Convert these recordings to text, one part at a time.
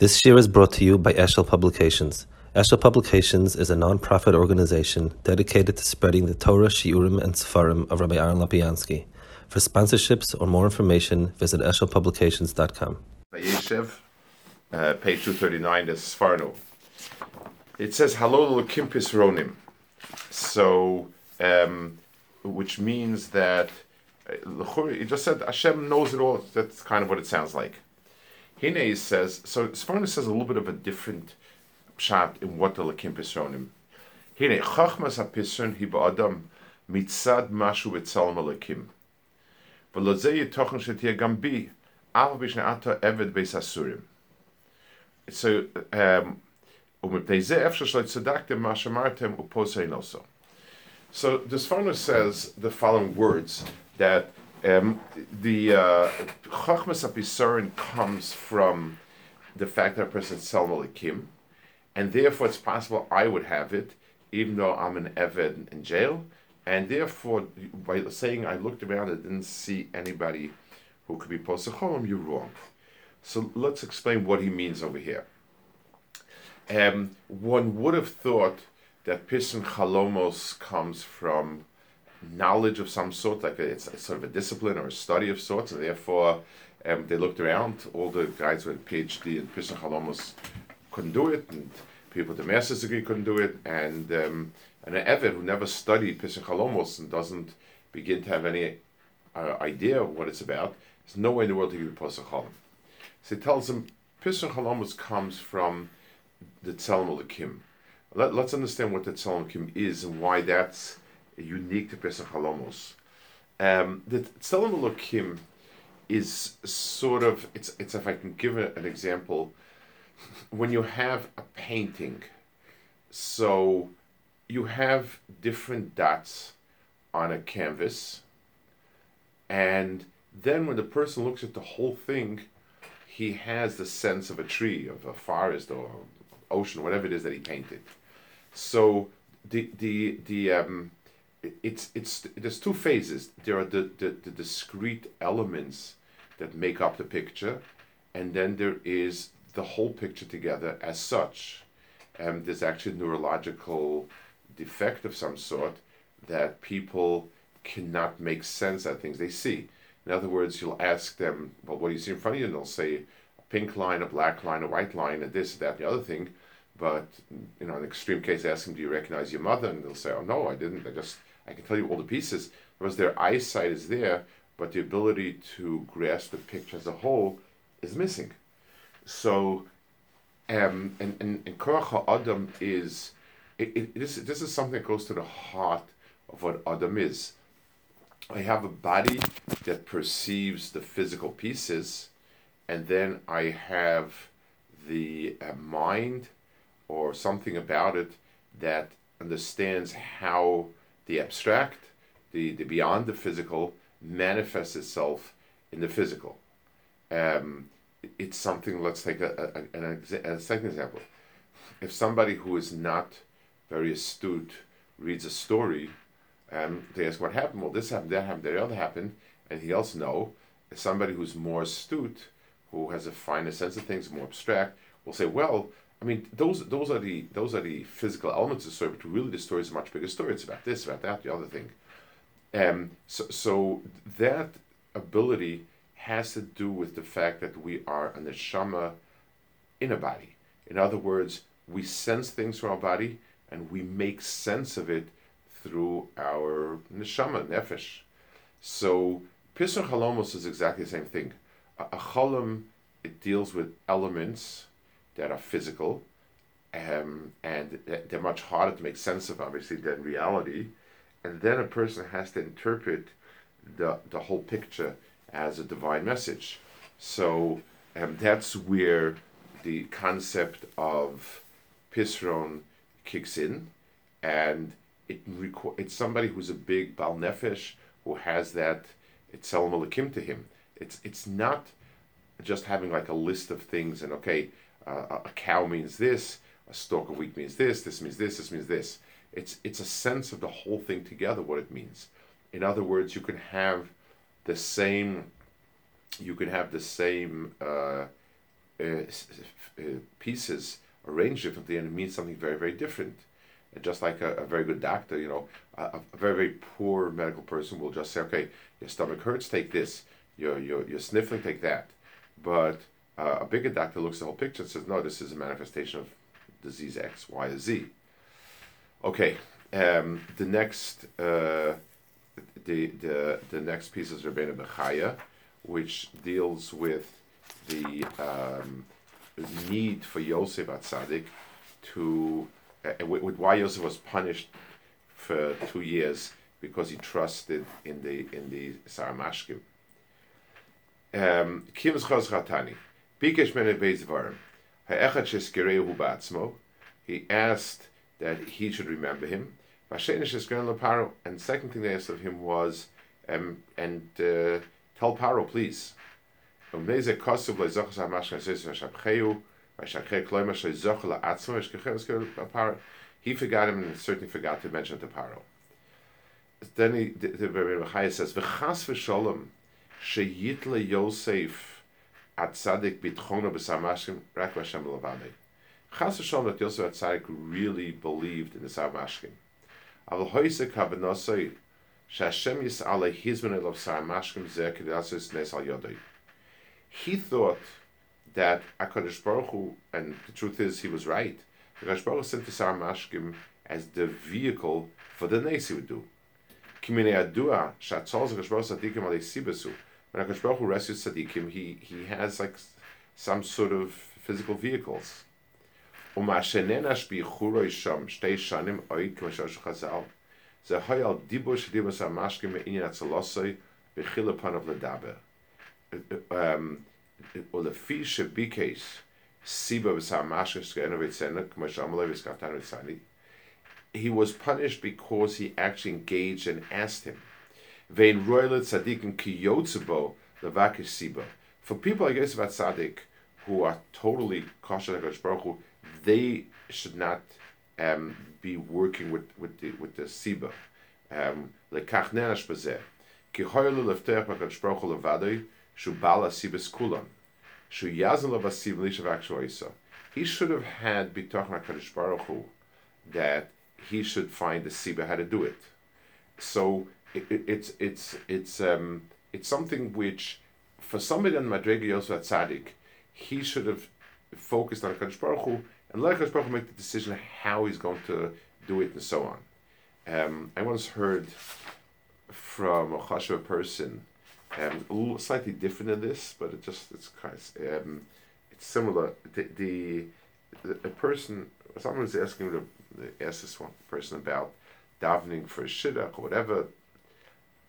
This year is brought to you by Eshel Publications. Eshel Publications is a non-profit organization dedicated to spreading the Torah, Shiurim, and Sefarim of Rabbi Aaron Lopiansky. For sponsorships or more information, visit eshelpublications.com. Vayeshev, uh, page 239, is Sforno. It says, Halol Kimpis Ronim. So, um, which means that, uh, it just said, Hashem knows it all. That's kind of what it sounds like. Hine says, so Sforno says a little bit of a different shot in what the Lakim Pisronim. Hine, Chachmas a HaPisron hi ba'adam mitzad mashu v'tzalam alakim. V'lozeh yitochen shetia gam bi, av bishne ato eved beis asurim. So, um, umipnei zeh efshe shloi tzedaktim ma shamartem uposein also. So, the Sforno says the following words that um, the uh, Chachmas comes from the fact that a person is Salmalikim, and therefore it's possible I would have it, even though I'm an Eved in jail, and therefore, by saying I looked around and didn't see anybody who could be Posachom, you're wrong. So let's explain what he means over here. Um, one would have thought that Pisan Chalomos comes from knowledge of some sort, like a, it's, a sort of a discipline or a study of sorts, and therefore um, they looked around. All the guys with a PhD in Pisan Chalomos couldn't do it, and people with a master's degree couldn't do it, and um, an Evid who never studied Pisan Chalomos and doesn't begin to have any uh, idea of what it's about, there's no way in the world to give you Pesach Chalom. So he tells him Pisan Chalomos comes from the Tzelem. Let, us understand what the Tzelem is and why that's unique to Pesach Halomos. Um, the Tzelem is sort of it's it's if I can give an example, when you have a painting, so you have different dots on a canvas, and then when the person looks at the whole thing, he has the sense of a tree, of a forest, or ocean, whatever it is that he painted. So the the the um, it's it's there's two phases. There are the, the, the discrete elements that make up the picture, and then there is the whole picture together as such. And there's actually a neurological defect of some sort that people cannot make sense of things they see. In other words, you'll ask them, well, what do you see in front of you? And they'll say a pink line, a black line, a white line, and this, that, and the other thing. But, you know, in an extreme case, ask them, do you recognize your mother? And they'll say, oh, no, I didn't. I just I can tell you all the pieces because their eyesight is there, but the ability to grasp the picture as a whole is missing. So, um, and and, and Korach Adam is it, it, this this is something that goes to the heart of what Adam is. I have a body that perceives the physical pieces, and then I have the uh, mind or something about it that understands how the abstract, the, the beyond the physical, manifests itself in the physical. Um, it's something, let's take a, a, a, a second example. If somebody who is not very astute reads a story, um, they ask what happened. Well, this happened, that happened, that other happened, and he else know. Somebody who's more astute, who has a finer sense of things, more abstract, will say, well, I mean, those those are the those are the physical elements of the story, but really the story is a much bigger story. It's about this, about that, the other thing. Um, so, so that ability has to do with the fact that we are a neshama in a body. In other words, we sense things from our body and we make sense of it through our neshama, nefesh. So, Pisar Chalomos is exactly the same thing. A, a chalom, it deals with elements that are physical, um, and they're much harder to make sense of, obviously, than reality. And then a person has to interpret the, the whole picture as a divine message. So um, that's where the concept of Pisron kicks in, and it reco- it's somebody who's a big Bal Nefesh who has that it's Malakim to him. It's it's not just having like a list of things and okay, uh, a cow means this, a stalk of wheat means this, this means this, this means this. It's it's a sense of the whole thing together, what it means. In other words, you can have the same, you can have the same uh, uh, uh, pieces arranged differently and it means something very, very different. And just like a, a, very good doctor, you know, a, a, very, very poor medical person will just say, okay, your stomach hurts, take this. You're, you're, you're sniffling, take that. But uh, a bigger doctor looks at the whole picture and says, no, this is a manifestation of disease X, Y, or Z. Okay, um, the next uh, the, the the next piece is Rebbeinu Bechaya, which deals with the um, need for Yosef at Atzadik to uh, with, with, why Yosef was punished for two years because he trusted in the in the Saramashkim. Um, Chatani, Bikesh Ha'echad Batzmo. He asked that he should remember him. And second thing they asked of him was, um, and uh, tell Paro, please. He forgot him and certainly forgot to mention to Paro. Then he, the, the Rebbe says, "V'chas v'sholom sheyitle Yosef Atzadik Bitrono B'Samashkim Rak Hashem Levade. Chas Hashem that Yosef Atzadik really believed in the Samashkim. Avol Hoysek Habenosoi Shashem Yisale Hizmen Elov Samashkim Zeh Kedasos Nes Al Yodoi. He thought that Hakadosh Baruch Hu, and the truth is he was right. Hakadosh Baruch Hu sent the Samashkim as the vehicle for the nes he would do. K'minei Adua Shatzol Hakadosh Baruch Hu Sadikim Alei Sibesu When HaKadosh Baruch Hu rescues Sadikim, he, he has like some sort of physical vehicles. ומה שננש ביחורוי שם שתי שנים אוי כמו של חז"ל, זה היה על דיבור שדיבוס המשקים מעניין הצלוסי בחיל פניו לדבר. ולפי שביקש סיבה בסמשקים סגנו ויצנו, כמו שאמר לי וסקרתנו ויצני, he was punished because he actually engaged and asked him. Vein roilet tzadikim ki yotzebo levakish siba. For people, I guess, about tzaddik, who are totally kosher Baruch Hu, they should not um, be working with, with the with the siba. Um, lekach nenash bazeh. Ki hoylu leftech b'kadosh baruch hu levadoi shu bala sibas kulam. Shu yazan levasiv lishav akshoisa. He should have had bitoch HaKadosh Baruch Hu that he should find the siba how to do it. So it, it, it's it's it's um, it's something which for somebody on Madrega Yosef Tzadik, he should have focused on HaKadosh Baruch Hu and let Hakadosh Baruch Hu make the decision how he's going to do it and so on. Um, I once heard from a chashuv person, um, slightly different than this, but it just it's kind of, um, it's similar. The, the, the person someone was asking the, the asked this one person about davening for shidduch or whatever,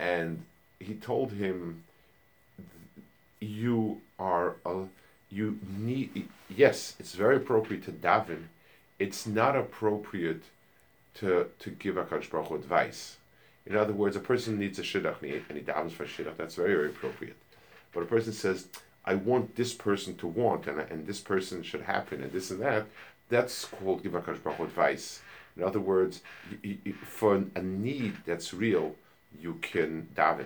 and he told him, "You are a you need yes it's very appropriate to daven. It's not appropriate to to give a Baruch advice. In other words a person needs a shidduch and he davens for shidduch. That's very very appropriate. But a person says I want this person to want and, and this person should happen and this and that that's called give a Baruch advice. In other words for a need that's real you can daven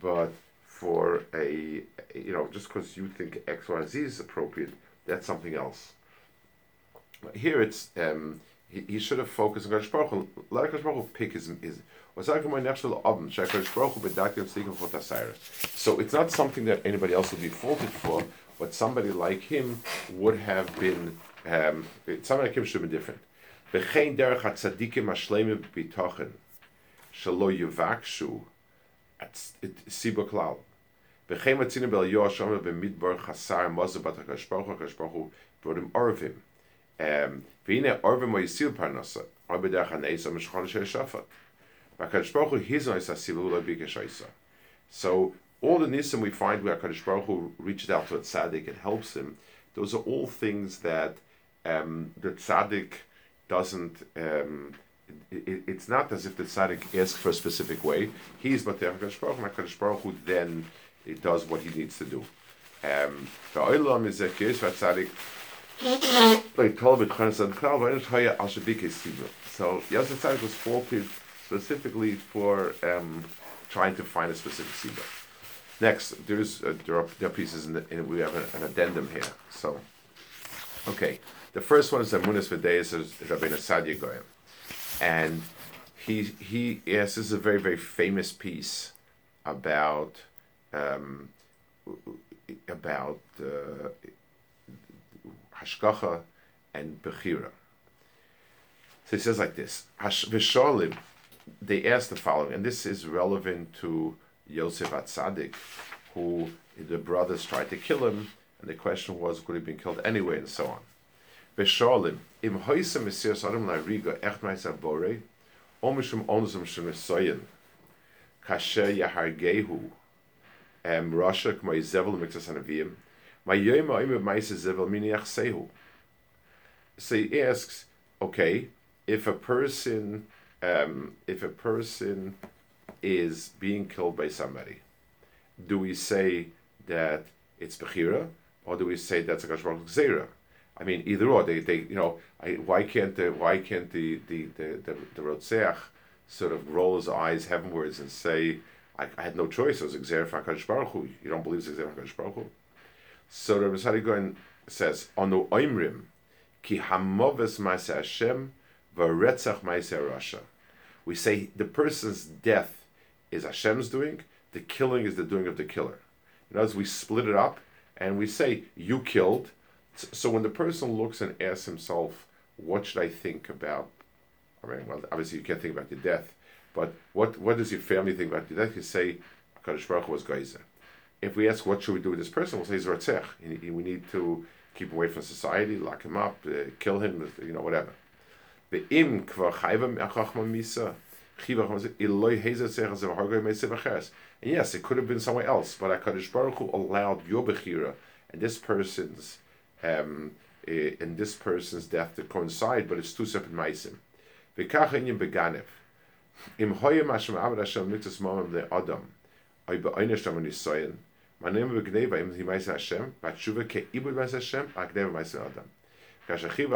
but for a, you know, just because you think X, Y, Z is appropriate, that's something else. Here it's, um, he, he should have focused on Kodesh Baruch Hu. Let Kodesh Baruch Hu pick his, his so it's not something that anybody else would be faulted for, but somebody like him would have been, um, somebody like him should have been different shelo yevakshu at siba klal. V'chem atzina bel yosham b'midbar chasar mozu bat hakash baruch brodim orvim. V'hine orvim o yisil parnasa arbe derech haneis amishchan shel shafat. Hakadosh Baruch Hu hiznois asilu lo bikeshaisa. So all the nisim we find where Hakadosh Baruch Hu reaches out to a tzaddik and helps him. Those are all things that um, the tzaddik doesn't um, it, it's not as if the tzaddik asks for a specific way. He's but the Kadosh Baruch Hu, and Kadosh Baruch Hu then it does what he needs to do. Um, the oilam is a case for tzaddik. Like told with Chansan Klal, it's Hoya Al Shabike Sibra. So Yosef Tzaddik was faulted specifically for um, trying to find a specific Sibra. Next, there's uh, there, are, there are pieces in, the, in we have an, an, addendum here. So, okay, the first one is the Munis V'Deis is Rabbeinu Saadia Gaon, and he he yes, this is a very very famous piece about um, about uh, hashgacha and bechira. So he says like this: Visholim, they ask the following, and this is relevant to Yosef Atzadik, who the brothers tried to kill him, and the question was, could he be killed anyway, and so on. Visholim, im hoise mesir sadam la riga echt meisa bore, omishum onzum shemesoyin, kasher yahargehu, um, Rasha k'may zevel mixas hanavim, my yoma ime meisa zevel miniach sehu. So he asks, okay, if a person um, if a person is being killed by somebody, do we say that it's bechira, or do we say that's a kashmar zera? I mean, either or. They, they, you know, I, why can't the why can't the the the the, the Rotzeach sort of roll his eyes heavenwards and say, I, I had no choice. It was Xer Baruch. You don't believe it's Xer Baruch? So the Masadi says, Onu Oimrim, Ki Hamoves Maase Hashem, Varetzach Maase Rasha. We say the person's death is Hashem's doing, the killing is the doing of the killer. In other words, we split it up and we say, You killed. So when the person looks and asks himself, What should I think about? I mean, well, obviously you can't think about your death, but what, what does your family think about your death? You say, Kadosh Baruch was Geyser. If we ask, What should we do with this person? We'll say, He's Ratzech. We need to keep away from society, lock him up, uh, kill him, you know, whatever. Chayva me'achachma misa. And yes, it could have been somewhere else, but HaKadosh Baruch Hu allowed your Bechira and this person's um, uh, and this person's death to coincide, but it's two separate maisim. V'kach inyim beganev. Im hoyem Hashem avad Hashem mitzvah momem le Oy. Manem v'gneva im himayis Hashem. Ke'ibud ma'is Hashem. Ha'gneva ma'is. Kashachiv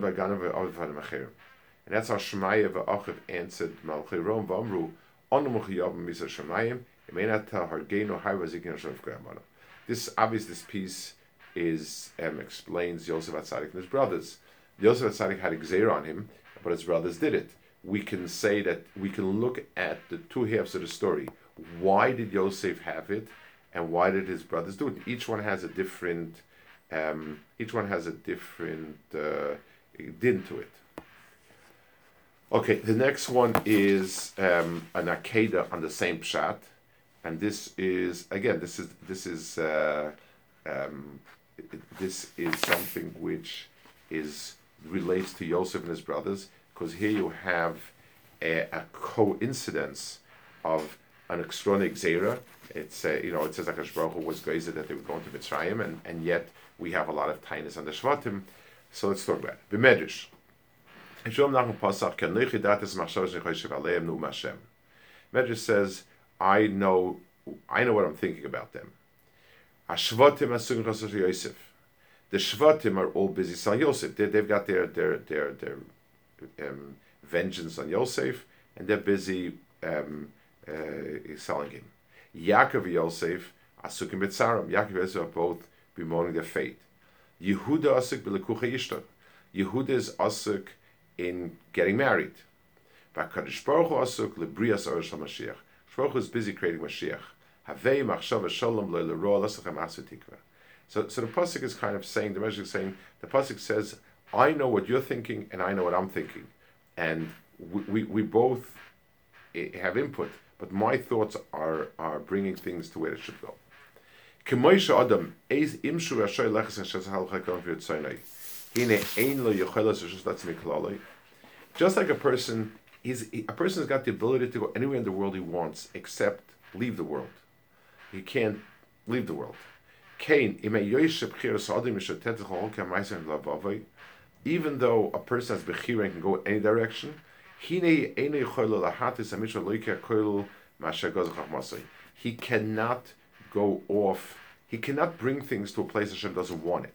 v'ganev And that's how Shemaiah v'achiv answered Malchei Rom v'amru Onu mochiyavim Shemayim Emenata hargeinu harvazikin Hashem v'grandmother. This obviously this piece is um, explains Yosef Atzadik and his brothers. Yosef Atzadik had a on him, but his brothers did it. We can say that we can look at the two halves of the story. Why did Yosef have it, and why did his brothers do it? Each one has a different. Um, each one has a different uh, din to it. Okay, the next one is um, an akeda on the same pshat, and this is again this is this is uh, um, this is something which is relates to Yosef and his brothers because here you have a, a coincidence of an extraordinary zera. It's uh, you know it says like Baruch was geyser that they were going to Mitzrayim, and, and yet we have a lot of tightness on the Shvatim. So let's talk about it. B'medrash. Medrash says, I know, I know what I'm thinking about them. The Shvatim are all busy on Yosef. They, have got their their their their um, vengeance on Yosef, and they're busy um, uh, selling him. Yaakov and Yosef asukim. Yaakov Yosef are both bemoaning their fate. Yehuda asuk b'lekucha yishtar. Yehuda is asuk in getting married. Baruch Hu is busy creating Mashiach. So, so the pasuk is kind of saying the Medrash is saying the pasuk says, "I know what you're thinking, and I know what I'm thinking, and we, we, we both eh, have input, but my thoughts are are bringing things to where it should go." Just like a person, he's, a person has got the ability to go anywhere in the world he wants, except leave the world. He can't leave the world. Even though a person has bechira and can go any direction, he cannot go off. He cannot bring things to a place Hashem doesn't want it.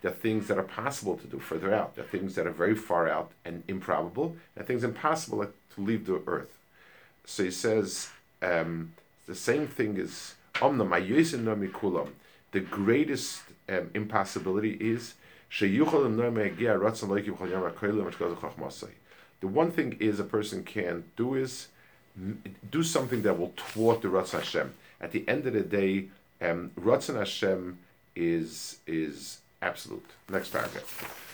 There are things that are possible to do further out. There are things that are very far out and improbable. There are things impossible to leave the earth. So he says um, the same thing is the greatest um, impossibility is the one thing is a person can do is do something that will thwart the Ratzon Hashem. At the end of the day, um, Ratzon Hashem is is absolute. Next paragraph.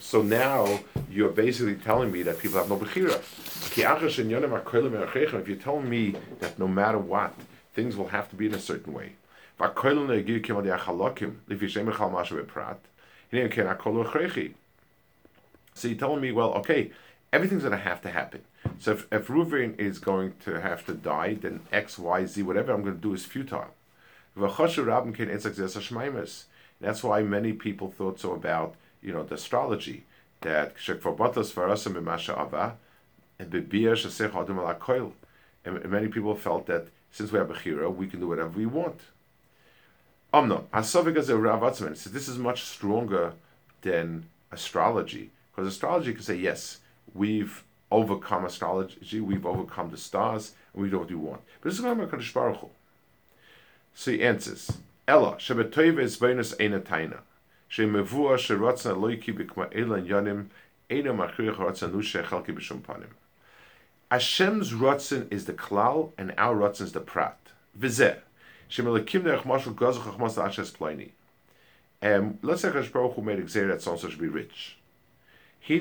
So now you're basically telling me that people have no bechira. If you're telling me that no matter what, things will have to be in a certain way. So you're telling me, well, okay, everything's going to have to happen. So if, if Reuven is going to have to die, then X, Y, Z, whatever I'm going to do is futile. That's why many people thought so about, you know, the astrology, that and many people felt that since we have a hero, we can do whatever we want. Omno, so this is much stronger than astrology. Because astrology can say, yes, we've overcome astrology, we've overcome the stars, and we do what we want. But this is going to Baruch Hu. So he answers, Ella, Shebetoiv is bonus Eina Taina. Shemevua Sherotzna Loiki Bikma Elan Yanim, Eina Machriach Rotzna Nushe Chalki B'Shum Panim. Hashem's Rotzen is the klal, and our Rotzen is the prat. Vizeh. Shemelakim Derech Mashal Gozach Achmas Ashes Pliny. Um, let's say Baruch Hu made a that so should be rich. It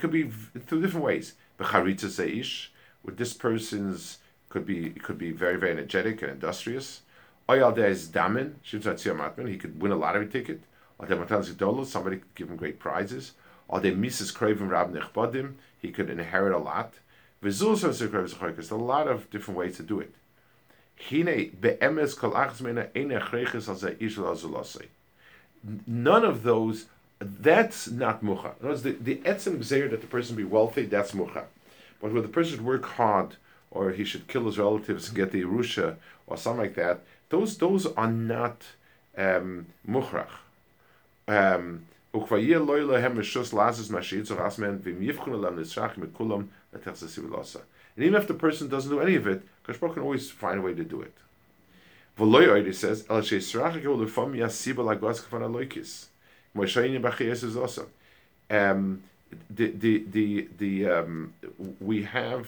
could be through different ways. Becharitza seish, with this person's could be could be very very energetic and industrious. Is damin, matman. he could win a lottery ticket. Somebody could give him great prizes. Mrs. Craven Rab he could inherit a lot. There's a lot of different ways to do it. None of those that's not mucha. In other words, the, the etzem that the person be wealthy, that's mucha. But where the person should work hard, or he should kill his relatives and get the Yerusha, or something like that, those those are not um, muchrach. Um, and even if the person doesn't do any of it, Kashbar can always find a way to do it. Says, El. Um, the the the the um, we have.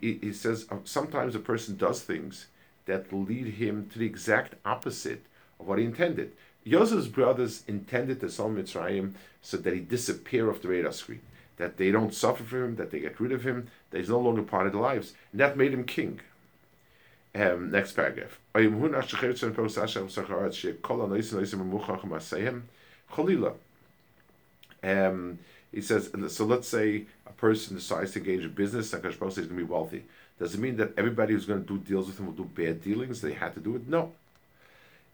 He says uh, sometimes a person does things that lead him to the exact opposite of what he intended. Yosef's brothers intended to sell Mitzrayim so that he disappear off the radar screen, that they don't suffer from him, that they get rid of him, that he's no longer part of their lives, and that made him king. Um, next paragraph. Um, he says, so let's say a person decides to engage in business, and Kashbar says he's going to be wealthy. Does it mean that everybody who's going to do deals with him will do bad dealings? They had to do it? No.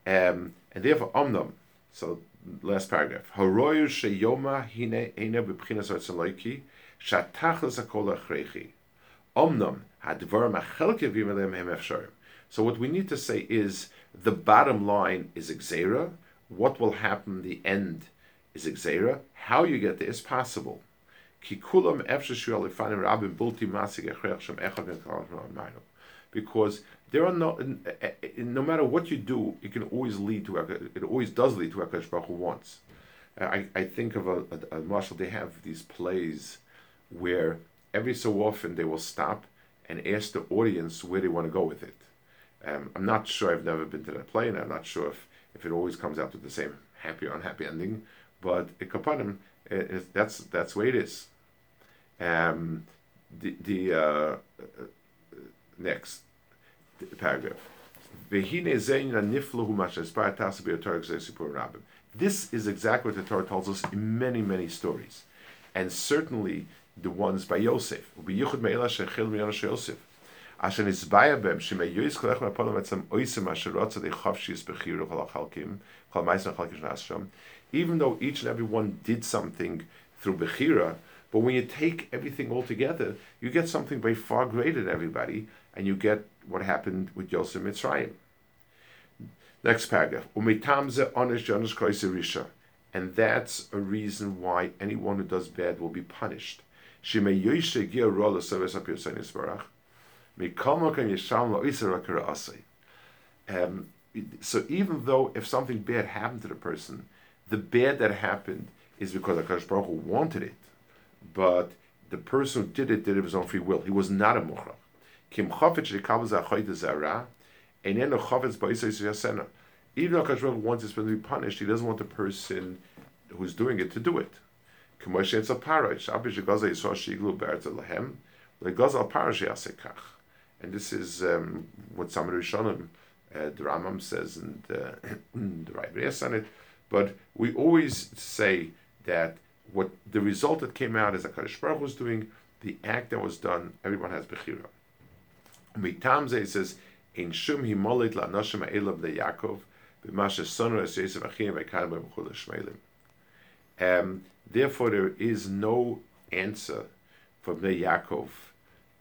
Um, and therefore, Omnam. So, last paragraph. Haroyu sheyoma hine shatachlas akol achrechi. Omnam hadvar machelke v'yimelem hem efsharim. So what we need to say is the bottom line is exera, what will happen, the end is Xera. How you get there is possible. Because there are no, no matter what you do, it can always lead to, it always does lead to what Baruch wants. I, I think of a, a, a marshal, they have these plays where every so often they will stop and ask the audience where they want to go with it. Um, I'm not sure, I've never been to that play, and I'm not sure if if it always comes out with the same happy or unhappy ending. But kapanim, that's that's the way it is. Um, the the uh, next paragraph. This is exactly what the Torah tells us in many, many stories. And certainly the ones by Yosef. Even though each and every one did something through bechira, but when you take everything all together, you get something by far greater than everybody, and you get what happened with Yosef Mitzrayim. Next paragraph. Risha. And that's a reason why anyone who does bad will be punished. Um, so even though if something bad happened to the person, the bad that happened is because Akash Baruch Hu wanted it, but the person who did it did it of his own free will. He was not a muchach. Kim chafetz shekavaz achoyde zara, eneno chafetz ba'isay yasena. Even though Akash wants this person to be punished, he doesn't want the person who's doing it to do it. K'moshe etzel parash, abish gaza yisrael shiglu be'ertz lehem, legaza parash yasekach. And this is um, what some Rishonim, uh, the Rambam says, and uh, the Rai on it. But we always say that what the result that came out is that Kadosh Baruch was doing the act that was done. Everyone has bechira. Mitamze it says in Shum Himolit la Noshim Elab de Yaakov b'masha Sonu es Yosef Achim v'Kan b'Mechul Shmeilim. Um, therefore, there is no answer for Bnei Yaakov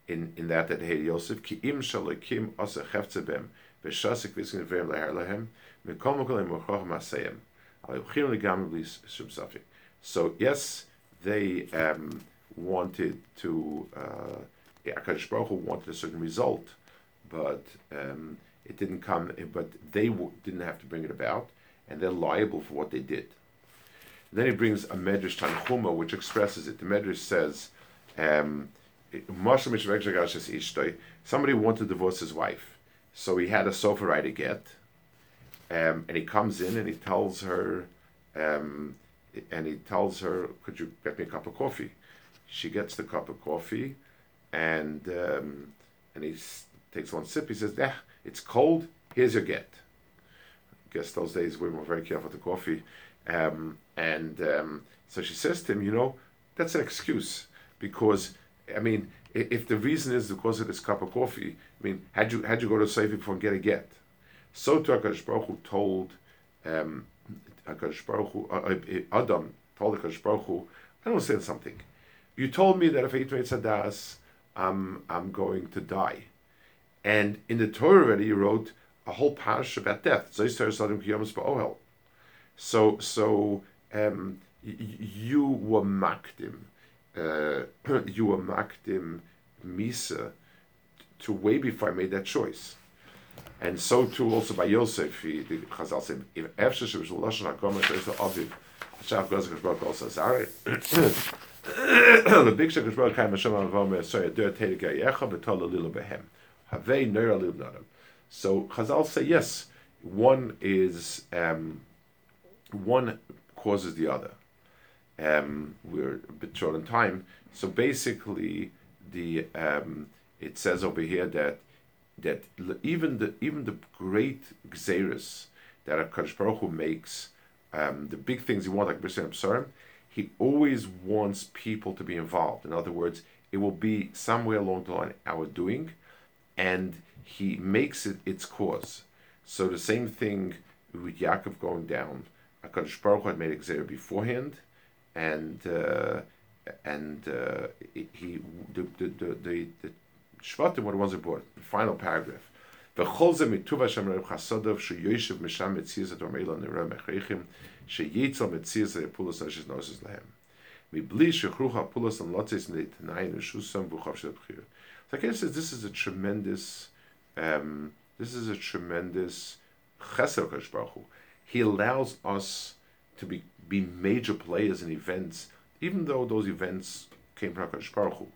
in, in that that hey Yosef ki im shalokim asa chefze bem v'shasik v'iskin v'em leher lehem v'kol mokol im mochoch masayim al yuchim legam b'lis shum safik so yes they um, wanted to uh, Akadosh Baruch Hu wanted a certain result but um, it didn't come but they w- didn't have to bring it about and they're liable for what they did. Then he brings a medrash Tanchuma which expresses it. The medrash says um, Somebody wanted to divorce his wife, so he had a sofa right to get, um, and he comes in and he tells her, um, and he tells her, "Could you get me a cup of coffee?" She gets the cup of coffee, and um, and he takes one sip. He says, "Yeah, it's cold. Here's your get." I guess those days women were very careful with the coffee, um, and um, so she says to him, "You know, that's an excuse because." I mean, if the reason is because of this cup of coffee, I mean, had you had you go to Sefer before and get a get? So to Hakadosh Baruch Hu told um, Hakadosh Baruch Hu, uh, uh, Adam told Hakadosh Baruch Hu, I don't understand something. You told me that if I eat Sadas, I'm I'm going to die, and in the Torah already you wrote a whole parish about death. So so um, you were makdim uh, you were makdim misa to way before I made that choice. And so too also by Yosef, he, the Chazal said, if Efshe Shevish Lashon HaKomer Shevish Aviv, Hashem Gozik Hashbarach also Zare, the big Shevish Hashbarach Kaim Hashem Avom Sorry, Der Tedek Yecha B'Tol Lilo Behem, Havei Neira Lil Nadam. So Chazal say yes, one is, um, one causes the other um, we're a bit short on time. So basically, the um, it says over here that that even the even the great xeris that Hakadosh Baruch Hu makes, um, the big things he wants, like B'Shem Psarim, he always wants people to be involved. In other words, it will be somewhere along the line our doing, and he makes it its cause. So the same thing with Yaakov going down. Hakadosh Baruch Hu had made a beforehand, and uh, and uh, he the the, the, the Shvatim were the ones who brought the final paragraph. וכל זה מטוב השם רב חסודov שיושב משם מציאס את עמלו נראה מכריחים שייצל מציאס לפולוס אשת נוסס להם. מבלי שכרוך הפולוס המלוצס נתנאי נשוסם וחופש הבחיר. So I guess this is a tremendous, um, this is a tremendous chesed Baruch Hu. He allows us to be be major players in events, even though those events came from HaKadosh Baruch Hu.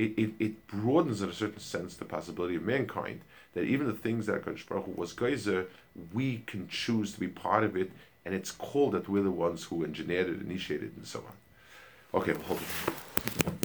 It, it, it, broadens in a certain sense the possibility of mankind that even the things that HaKadosh Baruch Hu was geyser, we can choose to be part of it, and it's called that we're the ones who engineered it, initiated it, and so on. Okay, hold it.